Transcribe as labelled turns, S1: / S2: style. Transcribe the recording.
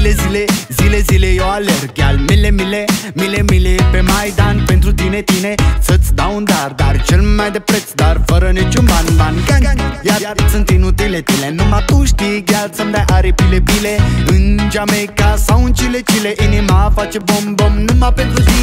S1: Zile, zile, zile, zile eu alerg Al mile, mile, mile, mile Pe Maidan pentru tine, tine Să-ți dau un dar, dar cel mai de preț Dar fără niciun ban, ban, gang, gang Iar, iar sunt inutile, tile Numai tu știi, gheal, să-mi dai aripile, bile În Jamaica sau în Chile, Chile. Inima face bom, bom Numai pentru tine.